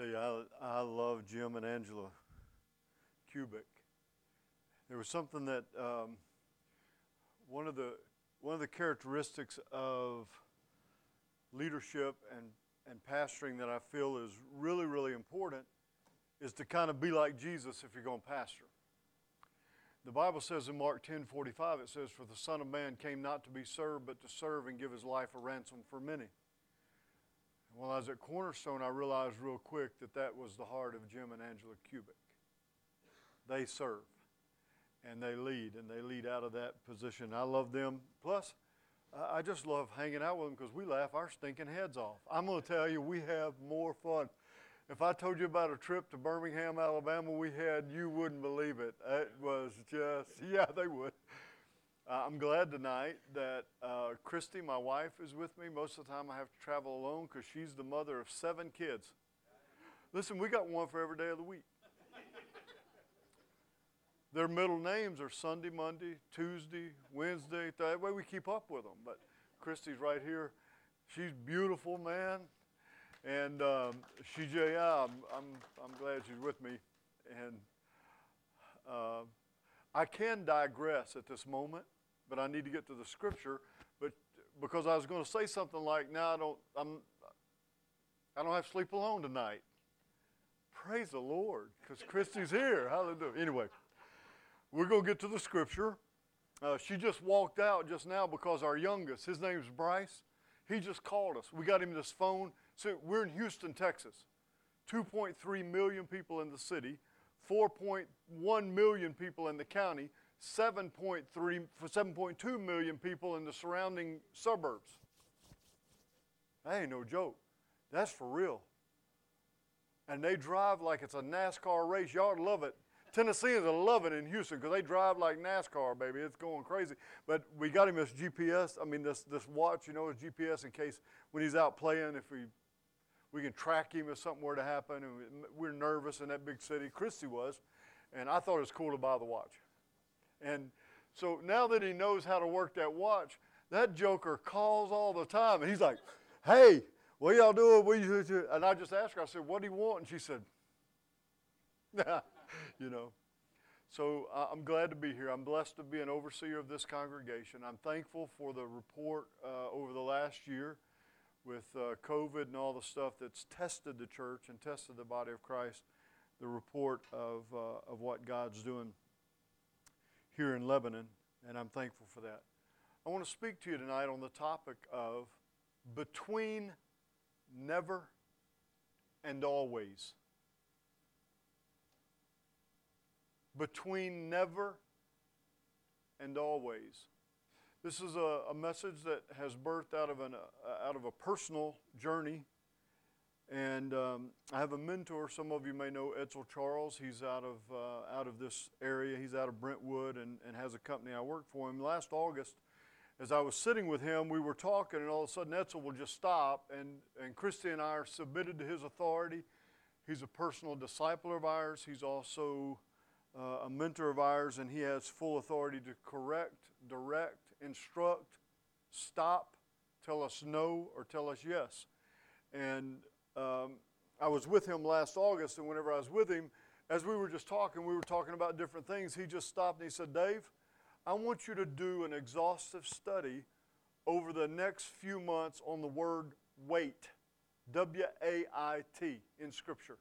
tell you, I, I love Jim and Angela Cubic. There was something that um, one of the one of the characteristics of leadership and, and pastoring that I feel is really, really important is to kind of be like Jesus if you're going to pastor. The Bible says in Mark 10 45, it says, For the Son of Man came not to be served, but to serve and give his life a ransom for many. And while I was at Cornerstone, I realized real quick that that was the heart of Jim and Angela Cubic. They serve and they lead, and they lead out of that position. I love them. Plus, I just love hanging out with them because we laugh our stinking heads off. I'm going to tell you, we have more fun. If I told you about a trip to Birmingham, Alabama we had, you wouldn't believe it. It was just, yeah, they would. Uh, I'm glad tonight that uh, Christy, my wife, is with me. Most of the time I have to travel alone because she's the mother of seven kids. Listen, we got one for every day of the week. Their middle names are Sunday, Monday, Tuesday, Wednesday. That way we keep up with them. But Christy's right here. She's beautiful, man. And um, she, yeah, I'm, I'm, I'm glad she's with me. And uh, I can digress at this moment, but I need to get to the scripture. But because I was going to say something like, "Now I don't, I'm, I don't have to sleep alone tonight." Praise the Lord, because Christy's here. Hallelujah. Anyway. We're going to get to the scripture. Uh, she just walked out just now because our youngest, his name's Bryce, he just called us. We got him this phone. So we're in Houston, Texas. 2.3 million people in the city, 4.1 million people in the county, 7.3, 7.2 million people in the surrounding suburbs. That ain't no joke. That's for real. And they drive like it's a NASCAR race. Y'all love it. Tennesseans are loving it in Houston because they drive like NASCAR, baby. It's going crazy. But we got him this GPS. I mean, this this watch, you know, his GPS in case when he's out playing, if we we can track him if something were to happen. And we're nervous in that big city. Christy was, and I thought it was cool to buy the watch. And so now that he knows how to work that watch, that joker calls all the time, and he's like, "Hey, what y'all doing?" And I just asked her. I said, "What do you want?" And she said. you know. So uh, I'm glad to be here. I'm blessed to be an overseer of this congregation. I'm thankful for the report uh, over the last year with uh, COVID and all the stuff that's tested the church and tested the body of Christ, the report of, uh, of what God's doing here in Lebanon, and I'm thankful for that. I want to speak to you tonight on the topic of between never and always. between never and always. This is a, a message that has birthed out of, an, uh, out of a personal journey. And um, I have a mentor. Some of you may know Edsel Charles. He's out of, uh, out of this area. He's out of Brentwood and, and has a company. I work for him. Last August, as I was sitting with him, we were talking, and all of a sudden Edsel will just stop. And, and Christy and I are submitted to his authority. He's a personal disciple of ours. He's also uh, a mentor of ours, and he has full authority to correct, direct, instruct, stop, tell us no, or tell us yes. And um, I was with him last August, and whenever I was with him, as we were just talking, we were talking about different things. He just stopped and he said, Dave, I want you to do an exhaustive study over the next few months on the word wait. W A I T in Scripture.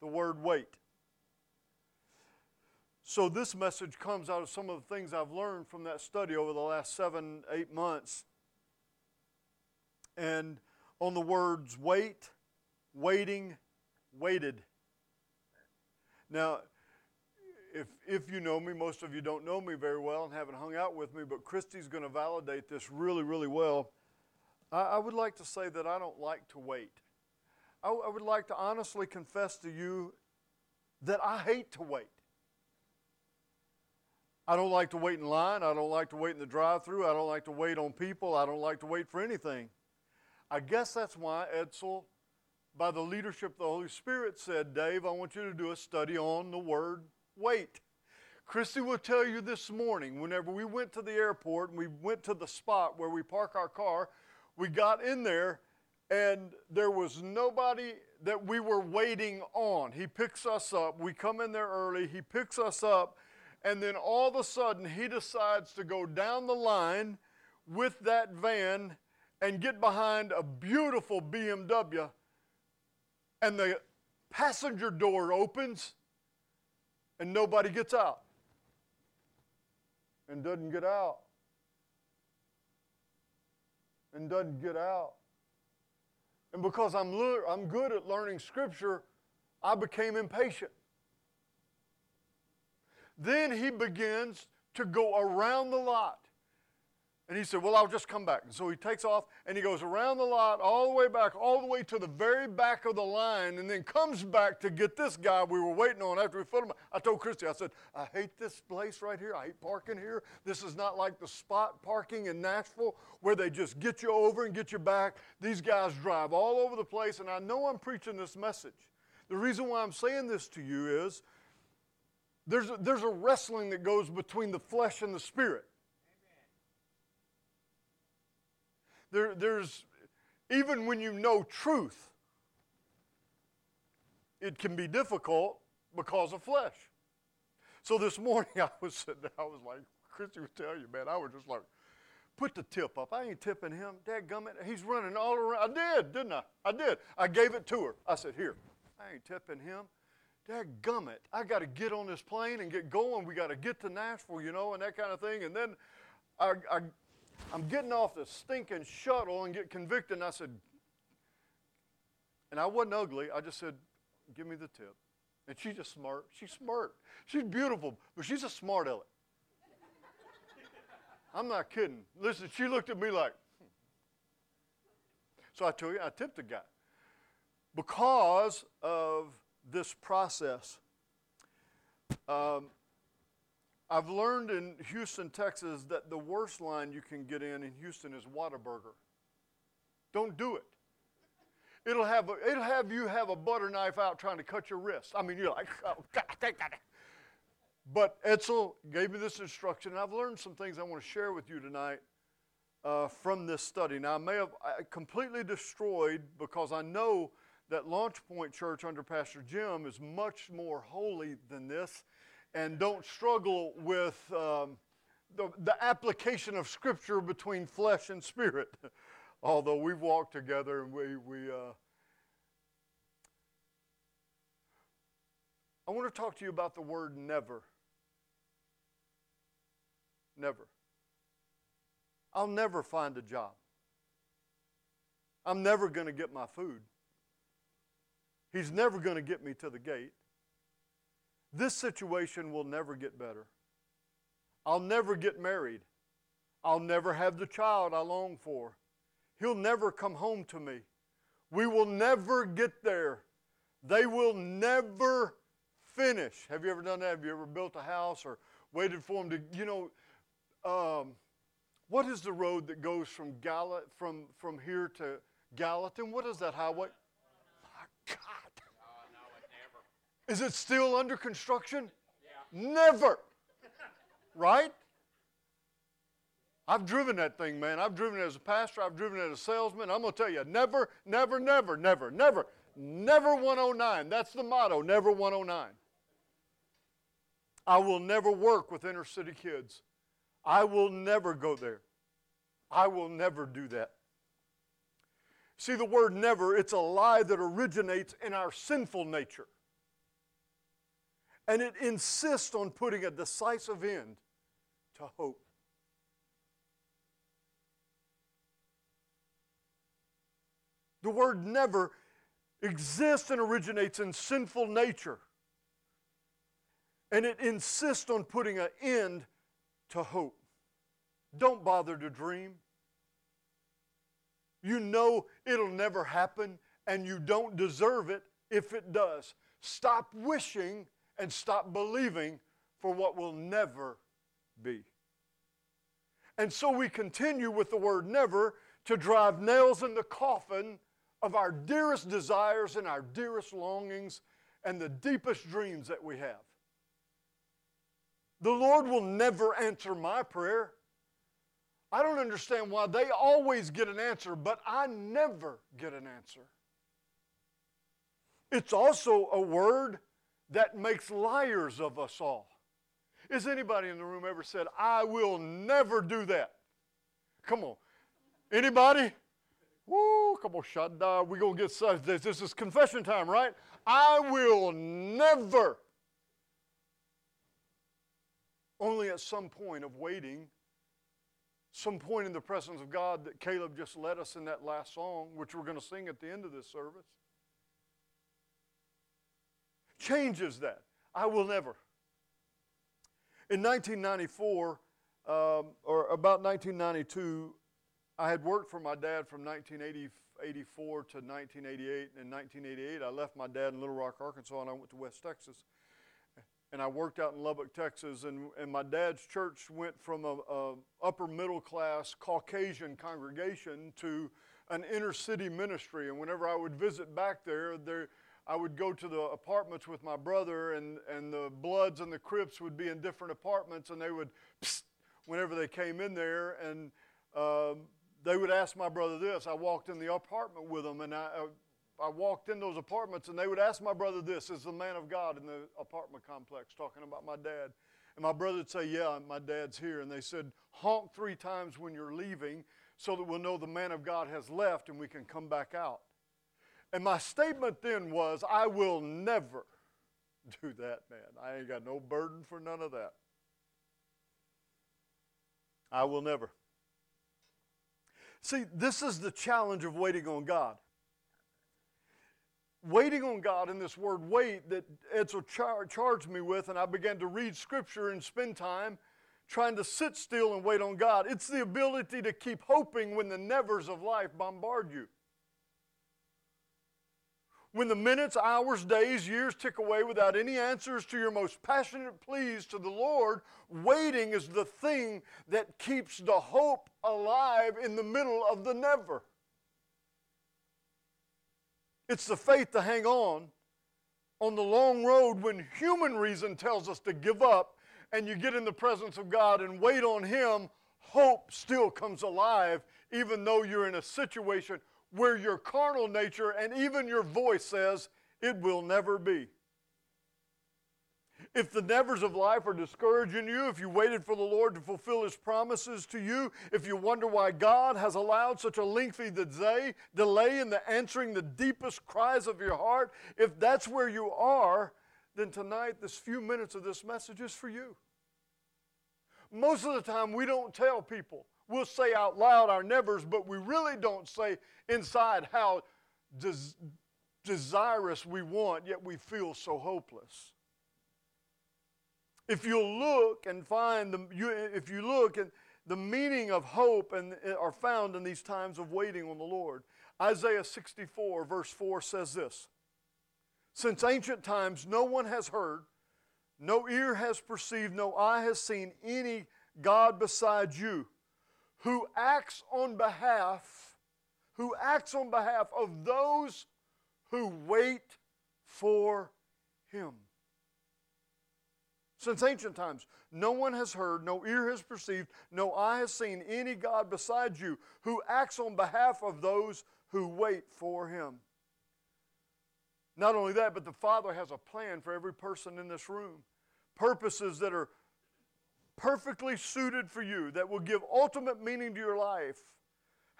The word wait. So, this message comes out of some of the things I've learned from that study over the last seven, eight months. And on the words wait, waiting, waited. Now, if, if you know me, most of you don't know me very well and haven't hung out with me, but Christy's going to validate this really, really well. I, I, would like to say that I don't like to wait. I, I would like to honestly confess to you that I hate to wait. I don't like to wait in line. I don't like to wait in the drive through. I don't like to wait on people. I don't like to wait for anything. I guess that's why Edsel, by the leadership of the Holy Spirit, said, Dave, I want you to do a study on the word wait. Christy will tell you this morning, whenever we went to the airport and we went to the spot where we park our car, we got in there and there was nobody that we were waiting on. He picks us up. We come in there early. He picks us up. And then all of a sudden, he decides to go down the line with that van and get behind a beautiful BMW. And the passenger door opens and nobody gets out and doesn't get out and doesn't get out. And because I'm, le- I'm good at learning Scripture, I became impatient. Then he begins to go around the lot. And he said, Well, I'll just come back. And so he takes off and he goes around the lot all the way back, all the way to the very back of the line, and then comes back to get this guy we were waiting on after we filled him. I told Christy, I said, I hate this place right here. I hate parking here. This is not like the spot parking in Nashville where they just get you over and get you back. These guys drive all over the place, and I know I'm preaching this message. The reason why I'm saying this to you is there's a, there's a wrestling that goes between the flesh and the spirit. There, there's, even when you know truth, it can be difficult because of flesh. So this morning I was sitting there, I was like, Christy would tell you, man, I was just like, put the tip up. I ain't tipping him. Dad gummit, he's running all around. I did, didn't I? I did. I gave it to her. I said, here, I ain't tipping him. Dad gummit, I got to get on this plane and get going. We got to get to Nashville, you know, and that kind of thing. And then I, I I'm getting off the stinking shuttle and get convicted. And I said, and I wasn't ugly. I just said, give me the tip. And she just smart. She's smart. She's beautiful, but she's a smart aleck. I'm not kidding. Listen, she looked at me like, hmm. so I told you, I tipped the guy. Because of this process, um, I've learned in Houston, Texas, that the worst line you can get in in Houston is Whataburger. Don't do it. It'll have, a, it'll have you have a butter knife out trying to cut your wrist. I mean, you're like, oh, God. But Edsel gave me this instruction, and I've learned some things I want to share with you tonight uh, from this study. Now, I may have completely destroyed because I know that Launch Point Church under Pastor Jim is much more holy than this and don't struggle with um, the, the application of Scripture between flesh and spirit. Although we've walked together and we, we uh, I want to talk to you about the word never. Never. I'll never find a job. I'm never going to get my food. He's never going to get me to the gate. This situation will never get better. I'll never get married. I'll never have the child I long for. He'll never come home to me. We will never get there. They will never finish. Have you ever done that? Have you ever built a house or waited for them to, you know, um, what is the road that goes from Gallat from, from here to Gallatin? What is that highway? My God. Is it still under construction? Yeah. Never. right? I've driven that thing, man. I've driven it as a pastor. I've driven it as a salesman. I'm going to tell you, never, never, never, never, never, never 109. That's the motto, never 109. I will never work with inner city kids. I will never go there. I will never do that. See, the word never, it's a lie that originates in our sinful nature and it insists on putting a decisive end to hope. The word never exists and originates in sinful nature. And it insists on putting an end to hope. Don't bother to dream. You know it'll never happen, and you don't deserve it if it does. Stop wishing and stop believing for what will never be. And so we continue with the word never to drive nails in the coffin of our dearest desires and our dearest longings and the deepest dreams that we have. The Lord will never answer my prayer. I don't understand why they always get an answer, but I never get an answer. It's also a word that makes liars of us all. Has anybody in the room ever said, I will never do that? Come on. Anybody? Woo, come on, Shaddai. We're going to get such. This, this is confession time, right? I will never. Only at some point of waiting, some point in the presence of God that Caleb just led us in that last song, which we're going to sing at the end of this service, changes that. I will never. In 1994, um, or about 1992, I had worked for my dad from 1984 to 1988. And In 1988, I left my dad in Little Rock, Arkansas, and I went to West Texas. And I worked out in Lubbock, Texas, and, and my dad's church went from a, a upper middle class Caucasian congregation to an inner city ministry. And whenever I would visit back there, there I would go to the apartments with my brother, and, and the Bloods and the Crips would be in different apartments, and they would, psst, whenever they came in there, and um, they would ask my brother this. I walked in the apartment with them, and I, I, I walked in those apartments, and they would ask my brother this Is the man of God in the apartment complex talking about my dad? And my brother would say, Yeah, my dad's here. And they said, Honk three times when you're leaving so that we'll know the man of God has left and we can come back out. And my statement then was, I will never do that, man. I ain't got no burden for none of that. I will never. See, this is the challenge of waiting on God. Waiting on God in this word wait that Edsel char- charged me with, and I began to read scripture and spend time trying to sit still and wait on God. It's the ability to keep hoping when the nevers of life bombard you. When the minutes, hours, days, years tick away without any answers to your most passionate pleas to the Lord, waiting is the thing that keeps the hope alive in the middle of the never. It's the faith to hang on on the long road when human reason tells us to give up and you get in the presence of God and wait on Him, hope still comes alive even though you're in a situation where your carnal nature and even your voice says it will never be. If the nevers of life are discouraging you, if you waited for the Lord to fulfill His promises to you, if you wonder why God has allowed such a lengthy delay in the answering the deepest cries of your heart, if that's where you are, then tonight, this few minutes of this message is for you. Most of the time, we don't tell people. We'll say out loud our nevers, but we really don't say inside how des- desirous we want, yet we feel so hopeless. If you look and find the, you, if you look and the meaning of hope and eh, are found in these times of waiting on the Lord. Isaiah 64 verse 4 says this. Since ancient times no one has heard, no ear has perceived, no eye has seen any God besides you who acts on behalf who acts on behalf of those who wait for him. Since ancient times, no one has heard, no ear has perceived, no eye has seen any God besides you who acts on behalf of those who wait for him. Not only that, but the Father has a plan for every person in this room. Purposes that are perfectly suited for you, that will give ultimate meaning to your life.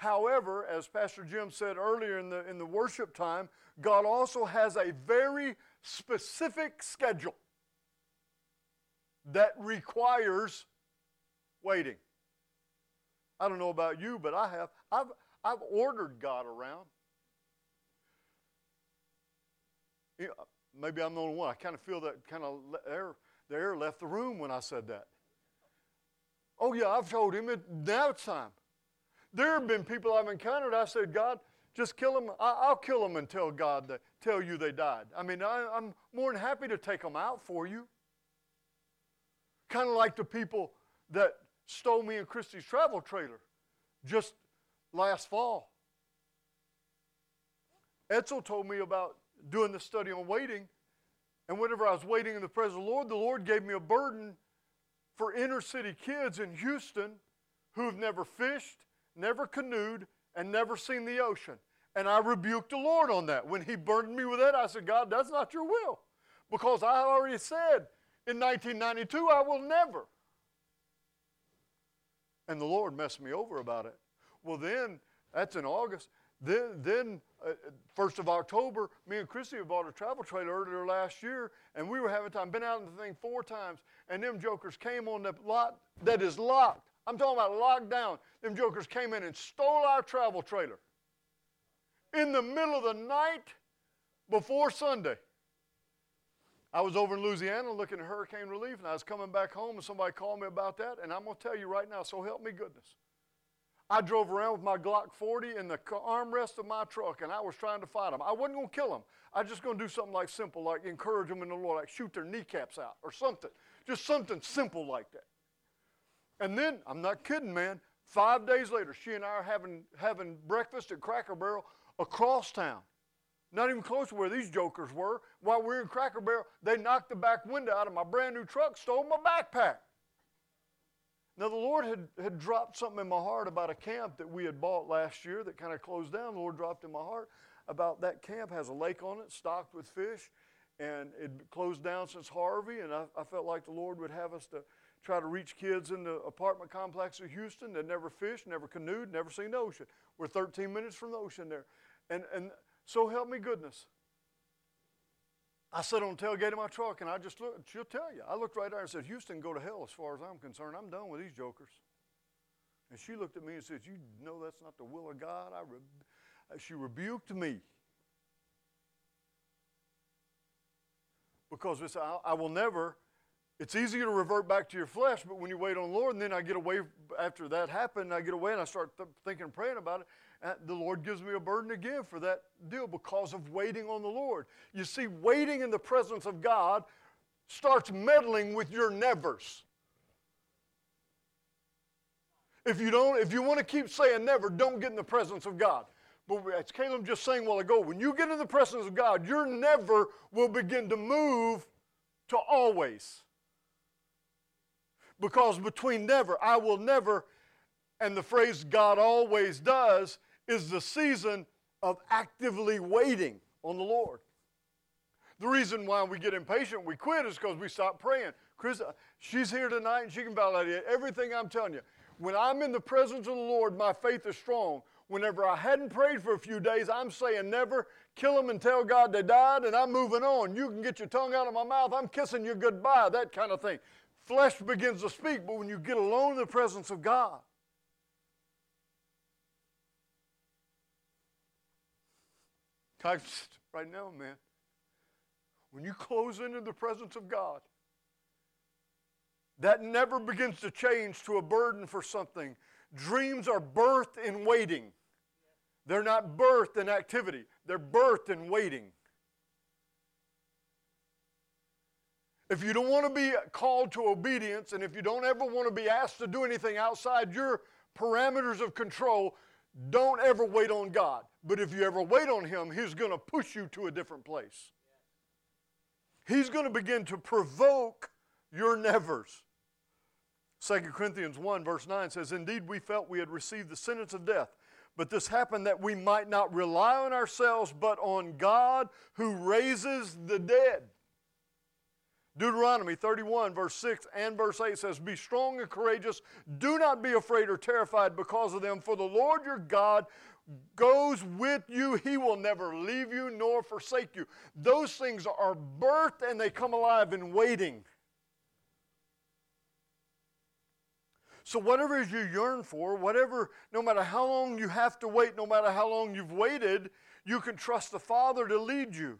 However, as Pastor Jim said earlier in the, in the worship time, God also has a very specific schedule that requires waiting. I don't know about you, but I have. I've, I've ordered God around. You know, maybe I'm the only one. I kind of feel that kind of air, the air left the room when I said that. Oh, yeah, I've told him it, now it's time. There have been people I've encountered. I said, God, just kill them. I, will kill them until God they, tell you they died. I mean, I, I'm more than happy to take them out for you. Kind of like the people that stole me in Christy's travel trailer just last fall. Edsel told me about doing the study on waiting. And whenever I was waiting in the presence of the Lord, the Lord gave me a burden for inner city kids in Houston who've never fished, never canoed, and never seen the ocean. And I rebuked the Lord on that. When He burdened me with that, I said, God, that's not your will. Because I already said in 1992, I will never. And the Lord messed me over about it. Well, then, that's in August. Then, then uh, first of October, me and Christy bought a travel trailer earlier last year, and we were having time. Been out in the thing four times, and them jokers came on the lot that is locked. I'm talking about locked down. Them jokers came in and stole our travel trailer in the middle of the night before Sunday. I was over in Louisiana looking at hurricane relief, and I was coming back home, and somebody called me about that, and I'm going to tell you right now, so help me goodness. I drove around with my Glock 40 in the armrest of my truck, and I was trying to fight them. I wasn't going to kill them. I was just going to do something like simple, like encourage them in the Lord, like shoot their kneecaps out or something. Just something simple like that. And then, I'm not kidding, man, five days later, she and I are having, having breakfast at Cracker Barrel across town. Not even close to where these jokers were. While we were in Cracker Barrel, they knocked the back window out of my brand new truck, stole my backpack. Now, the Lord had, had dropped something in my heart about a camp that we had bought last year that kind of closed down. The Lord dropped in my heart about that camp has a lake on it, stocked with fish, and it closed down since Harvey. And I, I felt like the Lord would have us to try to reach kids in the apartment complex of Houston that never fished, never canoed, never seen the ocean. We're 13 minutes from the ocean there. And, and so help me goodness. I sat on the tailgate of my truck and I just looked, she'll tell you. I looked right there and said, Houston, go to hell as far as I'm concerned. I'm done with these jokers. And she looked at me and said, You know that's not the will of God. I re- she rebuked me. Because I will never, it's easier to revert back to your flesh, but when you wait on the Lord, and then I get away, after that happened, I get away and I start th- thinking and praying about it, uh, the Lord gives me a burden to give for that deal because of waiting on the Lord. You see, waiting in the presence of God starts meddling with your nevers. If you don't, if you want to keep saying never, don't get in the presence of God. But as Caleb just saying while ago, when you get in the presence of God, your never will begin to move to always. Because between never, I will never, and the phrase God always does is the season of actively waiting on the Lord. The reason why we get impatient, we quit, is because we stop praying. Chris, uh, she's here tonight and she can validate everything I'm telling you. When I'm in the presence of the Lord, my faith is strong. Whenever I hadn't prayed for a few days, I'm saying never kill them and tell God they died, and I'm moving on. You can get your tongue out of my mouth. I'm kissing you goodbye, that kind of thing. Flesh begins to speak, but when you get alone in the presence of God, right now, man, when you close into the presence of God, that never begins to change to a burden for something. Dreams are birthed in waiting. They're not birthed in activity, they're birthed in waiting. If you don't want to be called to obedience, and if you don't ever want to be asked to do anything outside your parameters of control, don't ever wait on God. But if you ever wait on Him, He's going to push you to a different place. He's going to begin to provoke your nevers. 2 Corinthians 1, verse 9 says, Indeed, we felt we had received the sentence of death, but this happened that we might not rely on ourselves, but on God who raises the dead. Deuteronomy 31, verse 6 and verse 8 says, Be strong and courageous. Do not be afraid or terrified because of them, for the Lord your God goes with you. He will never leave you nor forsake you. Those things are birthed and they come alive in waiting. So, whatever you yearn for, whatever, no matter how long you have to wait, no matter how long you've waited, you can trust the Father to lead you.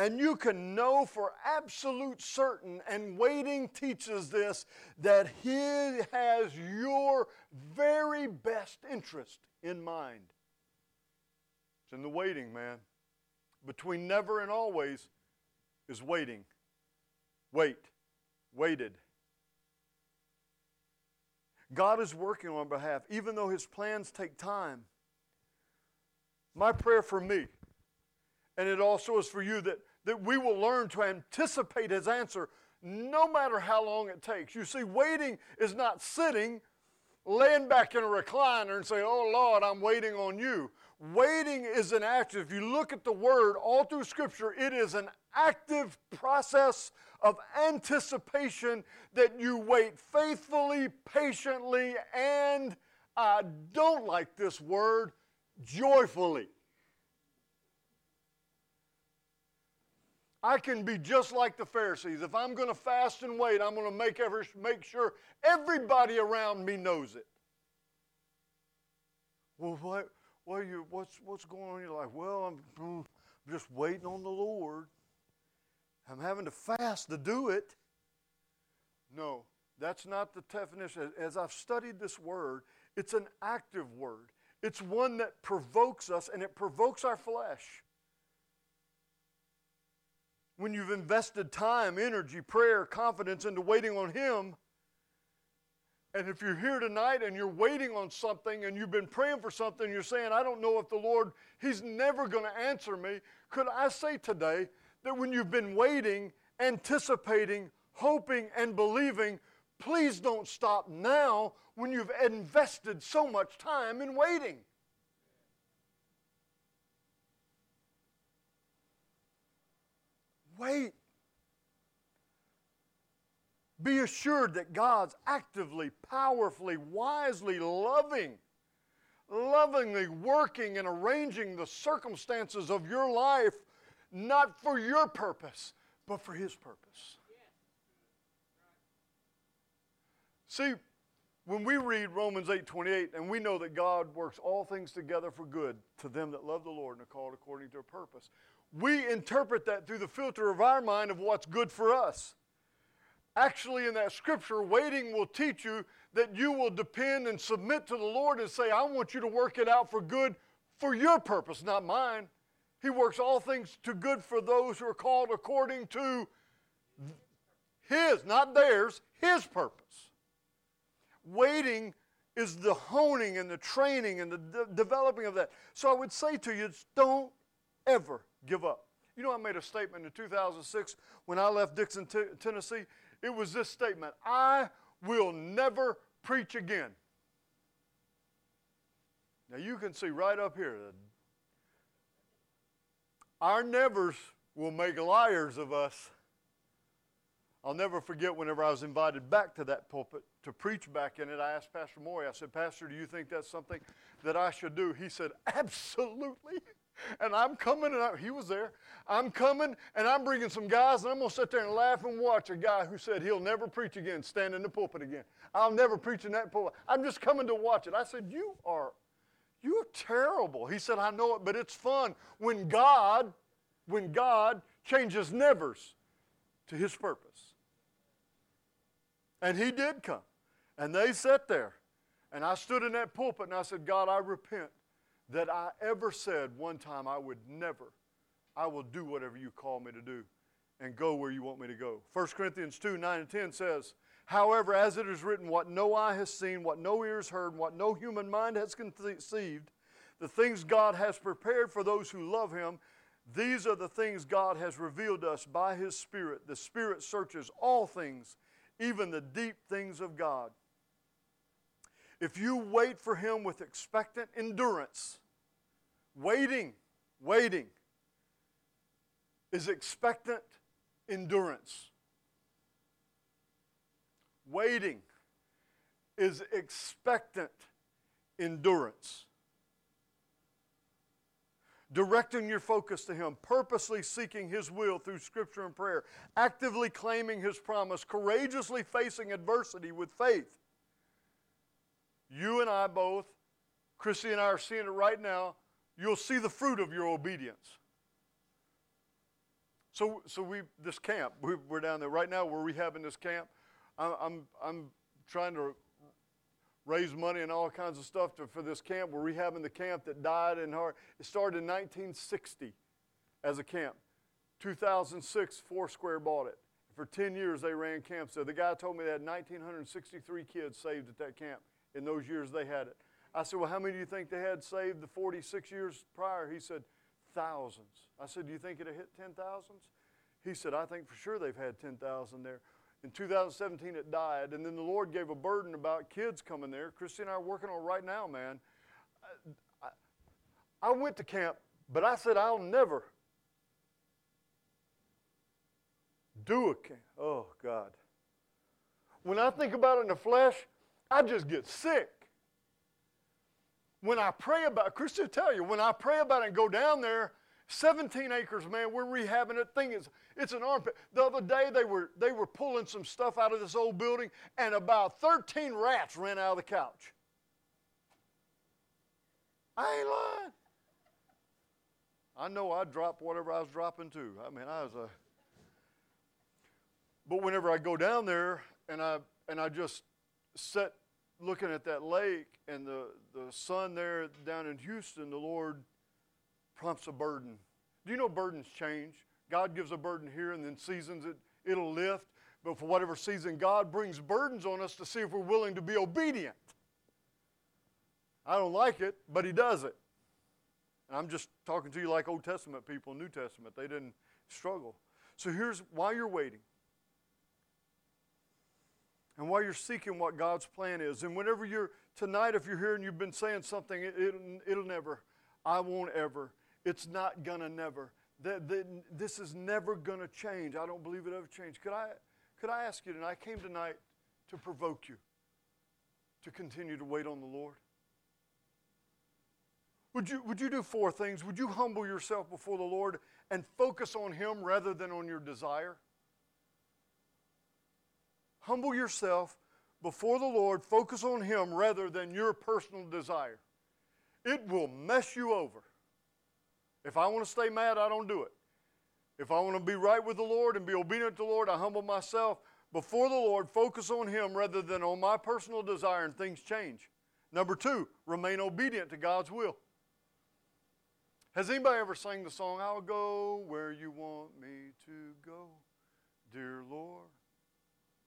And you can know for absolute certain, and waiting teaches this, that He has your very best interest in mind. It's in the waiting, man. Between never and always is waiting. Wait. Waited. God is working on behalf, even though His plans take time. My prayer for me, and it also is for you, that that we will learn to anticipate His answer no matter how long it takes. You see, waiting is not sitting laying back in a recliner and saying, Oh Lord, I'm waiting on you. Waiting is an active. If you look at the word all through Scripture, it is an active process of anticipation that you wait faithfully, patiently, and I don't like this word, joyfully. I can be just like the Pharisees. If I'm going to fast and wait, I'm going to make, every, make sure everybody around me knows it. Well, what, what you, what's, what's going on in your life? Well, I'm, hmm, I'm just waiting on the Lord. I'm having to fast to do it. No, that's not the definition. As I've studied this word, it's an active word. It's one that provokes us and it provokes our flesh when you've invested time, energy, prayer, confidence into waiting on Him. And if you're here tonight and you're waiting on something and you've been praying for something, you're saying, I don't know if the Lord, He's never going to answer me. Could I say today that when you've been waiting, anticipating, hoping, and believing, please don't stop now when you've invested so much time in waiting? Wait. Be assured that God's actively, powerfully, wisely, loving, lovingly working and arranging the circumstances of your life, not for your purpose, but for His purpose. See, when we read Romans 8:28 and we know that God works all things together for good to them that love the Lord and are called according to a purpose we interpret that through the filter of our mind of what's good for us. Actually, in that scripture, waiting will teach you that you will depend and submit to the Lord and say, I want you to work it out for good for your purpose, not mine. He works all things to good for those who are called according to His, not theirs, His purpose. Waiting is the honing and the training and the de- developing of that. So I would say to you, don't ever give up. You know, I made a statement in 2006 when I left Dickson, t- Tennessee. It was this statement I will never preach again. Now, you can see right up here our nevers will make liars of us. I'll never forget whenever I was invited back to that pulpit to preach back in it, I asked Pastor Moy, I said, Pastor, do you think that's something that I should do? He said, Absolutely and I'm coming, and I, he was there. I'm coming, and I'm bringing some guys, and I'm going to sit there and laugh and watch a guy who said he'll never preach again stand in the pulpit again. I'll never preach in that pulpit. I'm just coming to watch it. I said, You are, you're terrible. He said, I know it, but it's fun when God, when God changes nevers to his purpose. And he did come. And they sat there. And I stood in that pulpit and I said, God, I repent that I ever said one time I would never, I will do whatever you call me to do and go where you want me to go. 1 Corinthians 2 9 and 10 says, However, as it is written, what no eye has seen, what no ears heard, what no human mind has conceived, the things God has prepared for those who love Him, these are the things God has revealed us by His Spirit. The Spirit searches all things, even the deep things of God. If you wait for Him with expectant endurance, waiting, waiting is expectant endurance. Waiting is expectant endurance. Directing your focus to Him, purposely seeking His will through Scripture and prayer, actively claiming His promise, courageously facing adversity with faith you and I both, Christy and I are seeing it right now. You'll see the fruit of your obedience. So, so we this camp we, are down there right now. We're rehabbing this camp. I'm, I'm, I'm trying to raise money and all kinds of stuff to, for this camp. We're rehabbing the camp that died in heart. It started in 1960 as a camp. 2006, Foursquare bought it. For 10 years, they ran camps there. The guy told me they had 1,963 kids saved at that camp in those years they had it. I said, Well, how many do you think they had saved the 46 years prior? He said, Thousands. I said, Do you think it hit 10,000s? He said, I think for sure they've had 10,000 there. In 2017, it died. And then the Lord gave a burden about kids coming there. Christy and I are working on it right now, man. I, I, I went to camp, but I said, I'll never do a camp. Oh, God. When I think about it in the flesh, I just get sick. When I pray about Christy tell you, when I pray about it and go down there, 17 acres, man, we're rehabbing it. Thing is, it's an armpit. The other day they were they were pulling some stuff out of this old building, and about 13 rats ran out of the couch. I ain't lying. I know I dropped whatever I was dropping too. I mean, I was a. But whenever I go down there and I and I just sit looking at that lake and the, the sun there down in Houston, the Lord prompts a burden. Do you know burdens change? God gives a burden here and then seasons it, it'll lift. But for whatever season, God brings burdens on us to see if we're willing to be obedient. I don't like it, but He does it. And I'm just talking to you like Old Testament people, New Testament. They didn't struggle. So here's why you're waiting and while you're seeking what God's plan is. And whenever you're, tonight, if you're here and you've been saying something, it, will it'll never, I won't ever, it's not gonna never. That, that, this is never gonna change. I don't believe it ever changed. Could I, could I ask you tonight? I came tonight to provoke you to continue to wait on the Lord. Would you, would you do four things? Would you humble yourself before the Lord and focus on Him rather than on your desire? Humble yourself before the Lord, focus on Him rather than your personal desire. It will mess you over. If I want to stay mad, I don't do it. If I want to be right with the Lord and be obedient to the Lord, I humble myself before the Lord, focus on Him rather than on my personal desire, and things change. Number two, remain obedient to God's will. Has anybody ever sang the song, I'll go where you want me to go, dear Lord?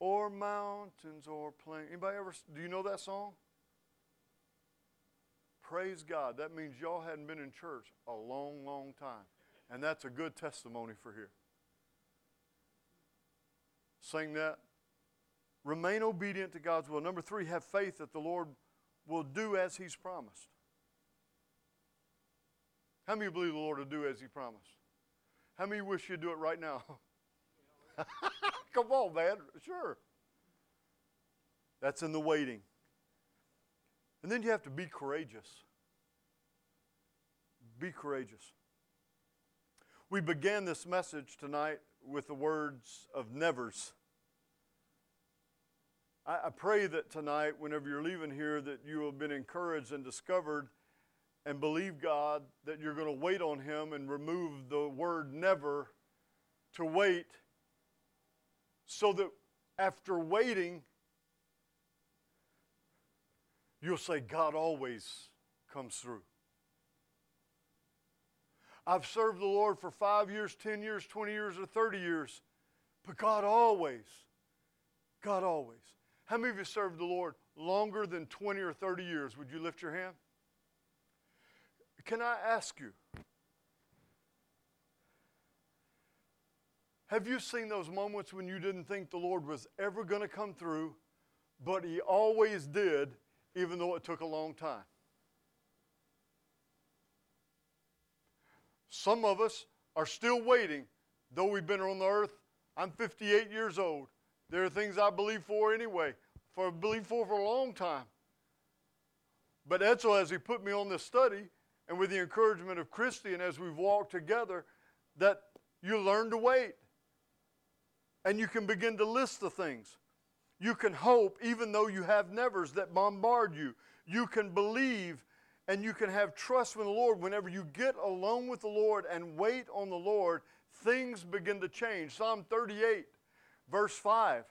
Or mountains or plains. Anybody ever, do you know that song? Praise God. That means y'all hadn't been in church a long, long time. And that's a good testimony for here. Sing that. Remain obedient to God's will. Number three, have faith that the Lord will do as He's promised. How many believe the Lord will do as He promised? How many wish you'd do it right now? Come on, man. Sure. That's in the waiting. And then you have to be courageous. Be courageous. We began this message tonight with the words of nevers. I, I pray that tonight, whenever you're leaving here, that you have been encouraged and discovered and believe God that you're going to wait on Him and remove the word never to wait so that after waiting, you'll say, God always comes through. I've served the Lord for five years, 10 years, 20 years, or 30 years, but God always, God always. How many of you served the Lord longer than 20 or 30 years? Would you lift your hand? Can I ask you, Have you seen those moments when you didn't think the Lord was ever going to come through, but He always did, even though it took a long time? Some of us are still waiting, though we've been on the earth. I'm 58 years old. There are things I believe for anyway, for believe for for a long time. But Edsel, as he put me on this study, and with the encouragement of Christy, and as we've walked together, that you learn to wait and you can begin to list the things. You can hope even though you have nevers that bombard you. You can believe and you can have trust in the Lord. Whenever you get alone with the Lord and wait on the Lord, things begin to change. Psalm 38, verse 5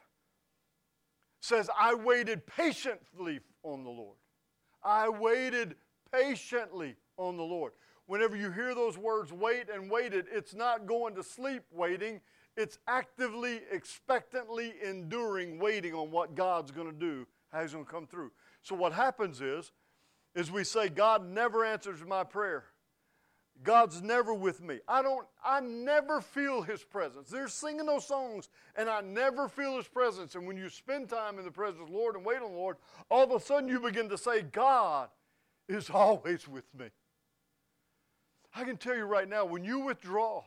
says, I waited patiently on the Lord. I waited patiently on the Lord. Whenever you hear those words, wait and waited, it's not going to sleep waiting, it's actively, expectantly enduring, waiting on what God's going to do, how He's going to come through. So what happens is, is we say, God never answers my prayer. God's never with me. I don't I never feel his presence. They're singing those songs and I never feel his presence. And when you spend time in the presence of the Lord and wait on the Lord, all of a sudden you begin to say, God is always with me. I can tell you right now, when you withdraw,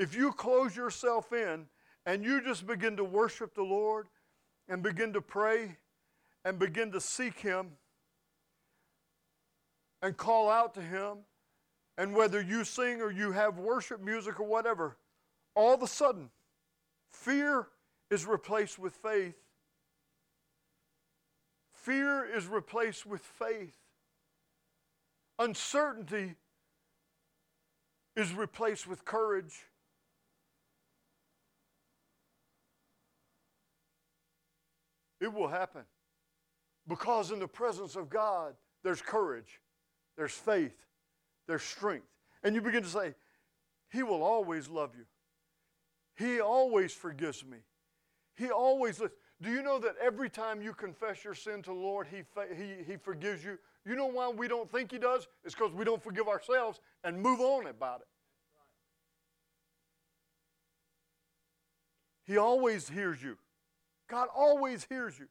if you close yourself in and you just begin to worship the Lord and begin to pray and begin to seek Him and call out to Him, and whether you sing or you have worship music or whatever, all of a sudden, fear is replaced with faith. Fear is replaced with faith. Uncertainty is replaced with courage. It will happen. Because in the presence of God, there's courage, there's faith, there's strength. And you begin to say, He will always love you. He always forgives me. He always listens. Do you know that every time you confess your sin to the Lord, he, he, he forgives you? You know why we don't think He does? It's because we don't forgive ourselves and move on about it. He always hears you. God always hears you.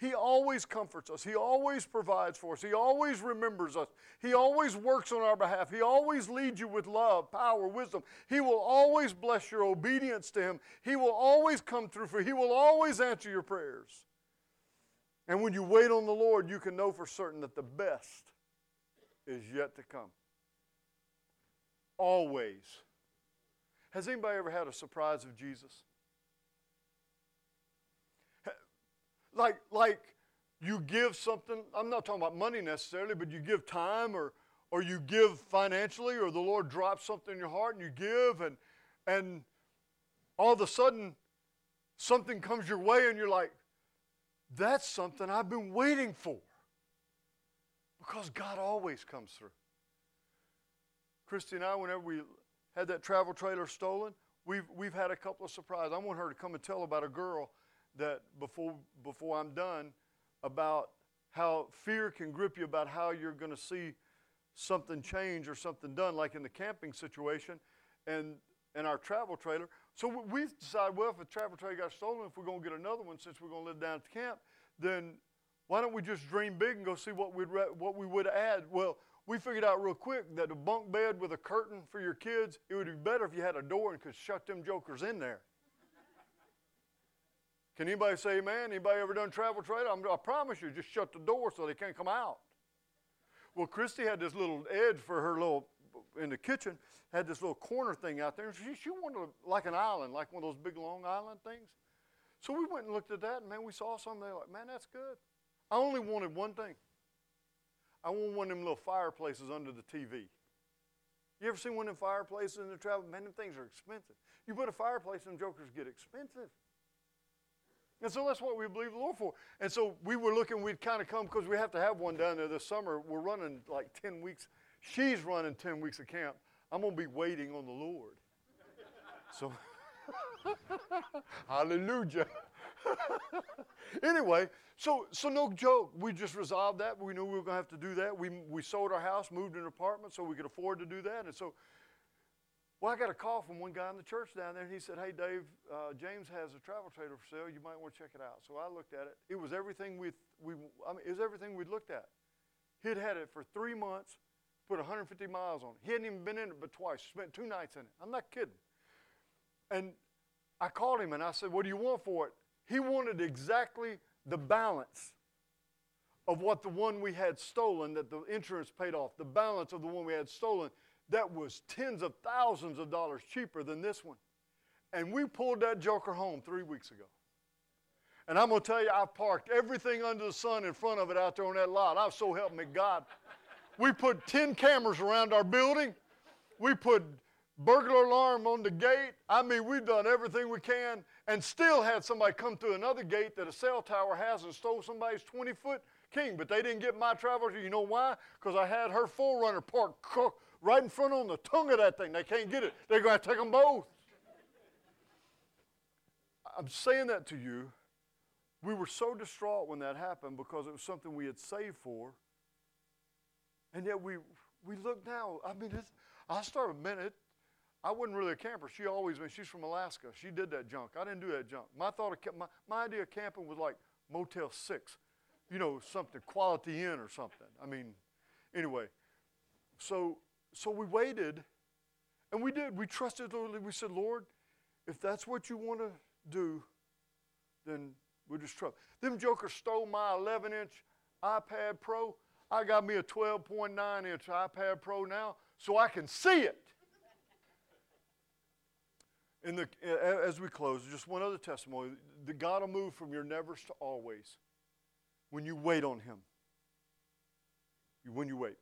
He always comforts us. He always provides for us. He always remembers us. He always works on our behalf. He always leads you with love, power, wisdom. He will always bless your obedience to Him. He will always come through for you. He will always answer your prayers. And when you wait on the Lord, you can know for certain that the best is yet to come. Always. Has anybody ever had a surprise of Jesus? Like like you give something i'm not talking about money necessarily but you give time or or you give financially or the lord drops something in your heart and you give and and all of a sudden something comes your way and you're like that's something i've been waiting for. Because god always comes through. Christy and i whenever we had that travel trailer stolen we've we've had a couple of surprises. I want her to come and tell about a girl that before, before I'm done about how fear can grip you about how you're going to see something change or something done, like in the camping situation and, and our travel trailer. So we decided, well, if a travel trailer got stolen, if we're going to get another one since we're going to live down at the camp, then why don't we just dream big and go see what, we'd what we would add? Well, we figured out real quick that a bunk bed with a curtain for your kids, it would be better if you had a door and could shut them jokers in there. Can anybody say amen? Anybody ever done travel trade? I'm, i promise you, just shut the door so they can't come out. Well, Christy had this little edge for her little, in the kitchen, had this little corner thing out there. And she, she wanted like an island, like one of those big long island things. So we went and looked at that, and man, we saw something like, man, that's good. I only wanted one thing. I wanted one of them little fireplaces under the TV. You ever seen one of them fireplaces in the travel? Man, them things are expensive. You put a fireplace in, jokers get expensive. And so that's what we believe the Lord for. And so we were looking, we'd kind of come because we have to have one down there this summer. We're running like 10 weeks. She's running 10 weeks of camp. I'm going to be waiting on the Lord. So, hallelujah. anyway, so so no joke. We just resolved that. We knew we were going to have to do that. We, we sold our house, moved in an apartment so we could afford to do that. And so well, I got a call from one guy in the church down there, and he said, Hey, Dave, uh, James has a travel trailer for sale. You might want to check it out. So I looked at it. It was everything we we, I mean, it was everything we'd looked at. He'd had it for three months, put 150 miles on it. He hadn't even been in it but twice, spent two nights in it. I'm not kidding. And I called him and I said, What do you want for it? He wanted exactly the balance of what the one we had stolen that the insurance paid off, the balance of the one we had stolen that was tens of thousands of dollars cheaper than this one. And we pulled that joker home three weeks ago. And I'm going to tell you, I parked everything under the sun in front of it out there on that lot. I've so helped me God. We put 10 cameras around our building. We put burglar alarm on the gate. I mean, we've done everything we can and still had somebody come through another gate that a cell tower has and stole somebody's 20 foot king. But they didn't get my traveler. You know why? Because I had her 4Runner parked right in front on the tongue of that thing. They can't get it. They're going to take them both. I'm saying that to you. We were so distraught when that happened because it was something we had saved for. And yet we, we look now. I mean, I started, man, it, I wasn't really a camper. She always, when she's from Alaska, she did that junk. I didn't do that junk. My thought of, my, my idea of camping was like Motel 6, you know, something, Quality Inn or something. I mean, anyway, so, so we waited, and we did. We trusted, the Lord. We said, Lord, if that's what you want to do, then we just trust. Them jokers stole my 11 inch iPad Pro. I got me a 12.9 inch iPad Pro now so I can see it. In the, as we close, just one other testimony. The God will move from your nevers to always when you wait on Him. When you wait.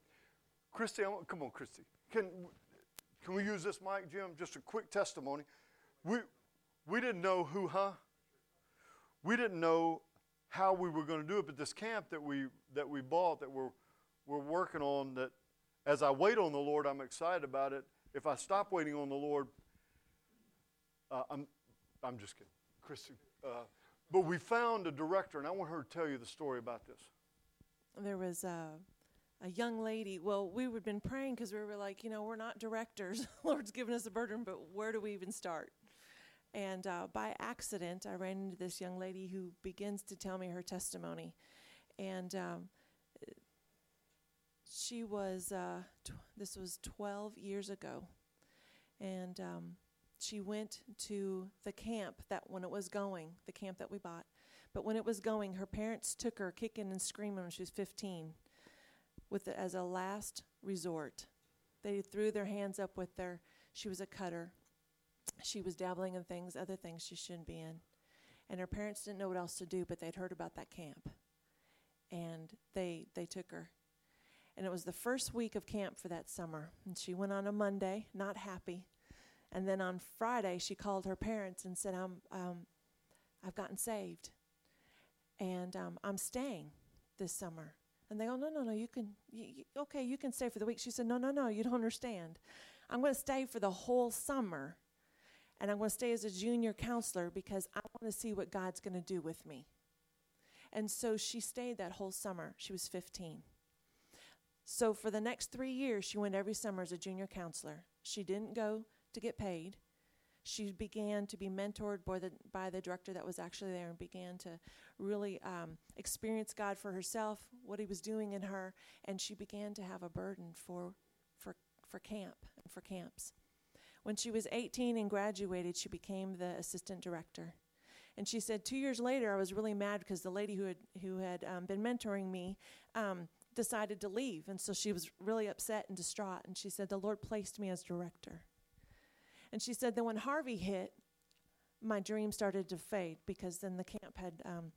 Christy, come on, Christy. Can, can we use this mic, Jim? Just a quick testimony. We, we didn't know who, huh? We didn't know how we were going to do it, but this camp that we, that we bought, that we're, we're working on, that as I wait on the Lord, I'm excited about it. If I stop waiting on the Lord, uh, I'm, I'm just kidding. Christy. Uh, but we found a director, and I want her to tell you the story about this. There was a, a young lady. Well, we had been praying because we were like, you know, we're not directors. Lord's given us a burden, but where do we even start? And uh, by accident, I ran into this young lady who begins to tell me her testimony. And um, she was, uh, tw- this was 12 years ago. And um, she went to the camp that when it was going, the camp that we bought. But when it was going, her parents took her kicking and screaming when she was 15 with the, as a last resort. They threw their hands up with their, she was a cutter. She was dabbling in things, other things she shouldn't be in. And her parents didn't know what else to do, but they'd heard about that camp. And they, they took her. And it was the first week of camp for that summer. And she went on a Monday, not happy. And then on Friday, she called her parents and said, I'm, um, I've gotten saved. And um, I'm staying this summer. And they go, no, no, no, you can, you, okay, you can stay for the week. She said, no, no, no, you don't understand. I'm going to stay for the whole summer. And I'm going to stay as a junior counselor because I want to see what God's going to do with me. And so she stayed that whole summer. She was 15. So for the next three years, she went every summer as a junior counselor. She didn't go to get paid. She began to be mentored by the, by the director that was actually there and began to really um, experience God for herself, what He was doing in her, and she began to have a burden for, for, for camp and for camps. When she was 18 and graduated, she became the assistant director. And she said, two years later, I was really mad because the lady who had, who had um, been mentoring me um, decided to leave. And so she was really upset and distraught. And she said, The Lord placed me as director. And she said that when Harvey hit, my dream started to fade because then the camp had, um,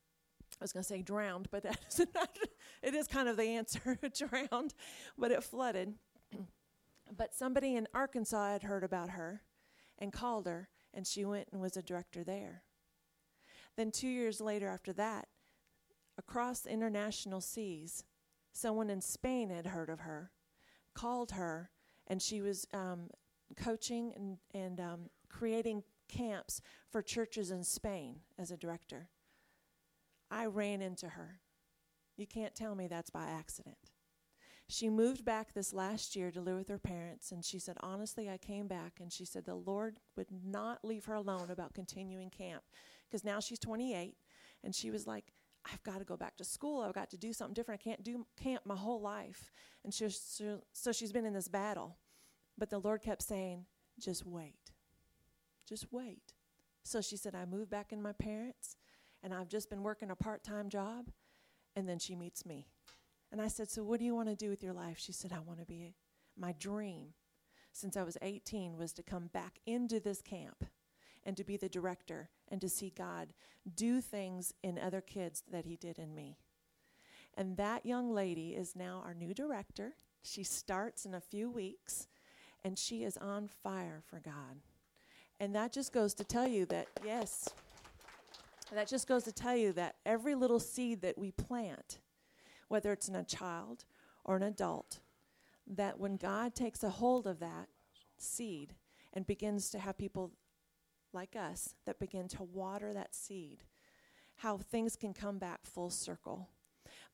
I was going to say drowned, but that is not, it is kind of the answer drowned, but it flooded. but somebody in Arkansas had heard about her and called her, and she went and was a director there. Then, two years later, after that, across international seas, someone in Spain had heard of her, called her, and she was um, coaching and, and um, creating camps for churches in Spain as a director. I ran into her. You can't tell me that's by accident. She moved back this last year to live with her parents, and she said, Honestly, I came back, and she said the Lord would not leave her alone about continuing camp because now she's 28, and she was like, I've got to go back to school. I've got to do something different. I can't do camp my whole life. And she, so, so she's been in this battle. But the Lord kept saying, just wait. Just wait. So she said, I moved back in my parents and I've just been working a part time job. And then she meets me. And I said, So what do you want to do with your life? She said, I want to be, my dream since I was 18 was to come back into this camp and to be the director and to see God do things in other kids that He did in me. And that young lady is now our new director. She starts in a few weeks and she is on fire for God. And that just goes to tell you that, yes, that just goes to tell you that every little seed that we plant, whether it's in a child or an adult, that when God takes a hold of that seed and begins to have people like us that begin to water that seed, how things can come back full circle.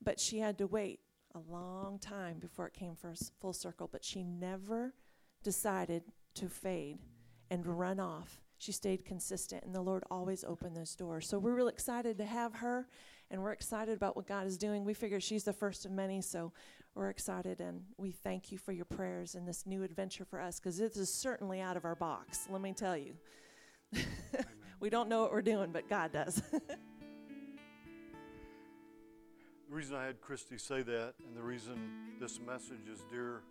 But she had to wait a long time before it came full circle, but she never decided to fade and run off, she stayed consistent, and the Lord always opened those doors. So we're real excited to have her, and we're excited about what God is doing. We figure she's the first of many, so we're excited, and we thank you for your prayers and this new adventure for us because this is certainly out of our box, let me tell you. we don't know what we're doing, but God does. The reason I had Christy say that, and the reason this message is dear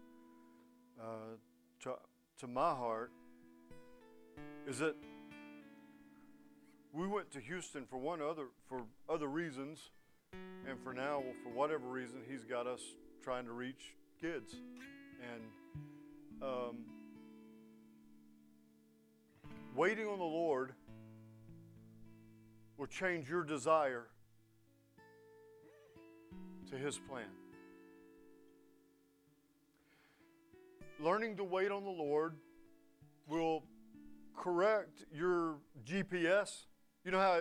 uh, to, to my heart, is that we went to Houston for one other for other reasons, and for now, for whatever reason, he's got us trying to reach kids, and um, waiting on the Lord will change your desire to His plan. Learning to wait on the Lord will correct your GPS. You know how,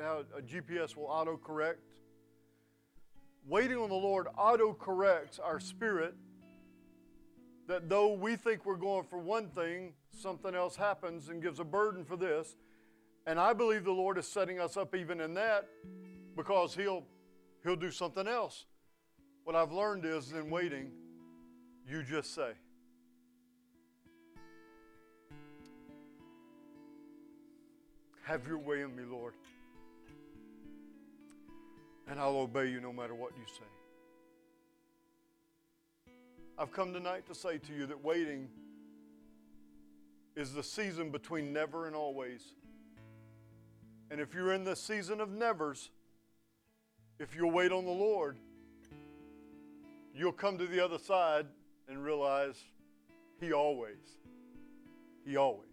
how a GPS will auto correct? Waiting on the Lord auto corrects our spirit that though we think we're going for one thing, something else happens and gives a burden for this. And I believe the Lord is setting us up even in that because He'll He'll do something else. What I've learned is in waiting, you just say. Have your way in me, Lord. And I'll obey you no matter what you say. I've come tonight to say to you that waiting is the season between never and always. And if you're in the season of nevers, if you'll wait on the Lord, you'll come to the other side and realize He always, He always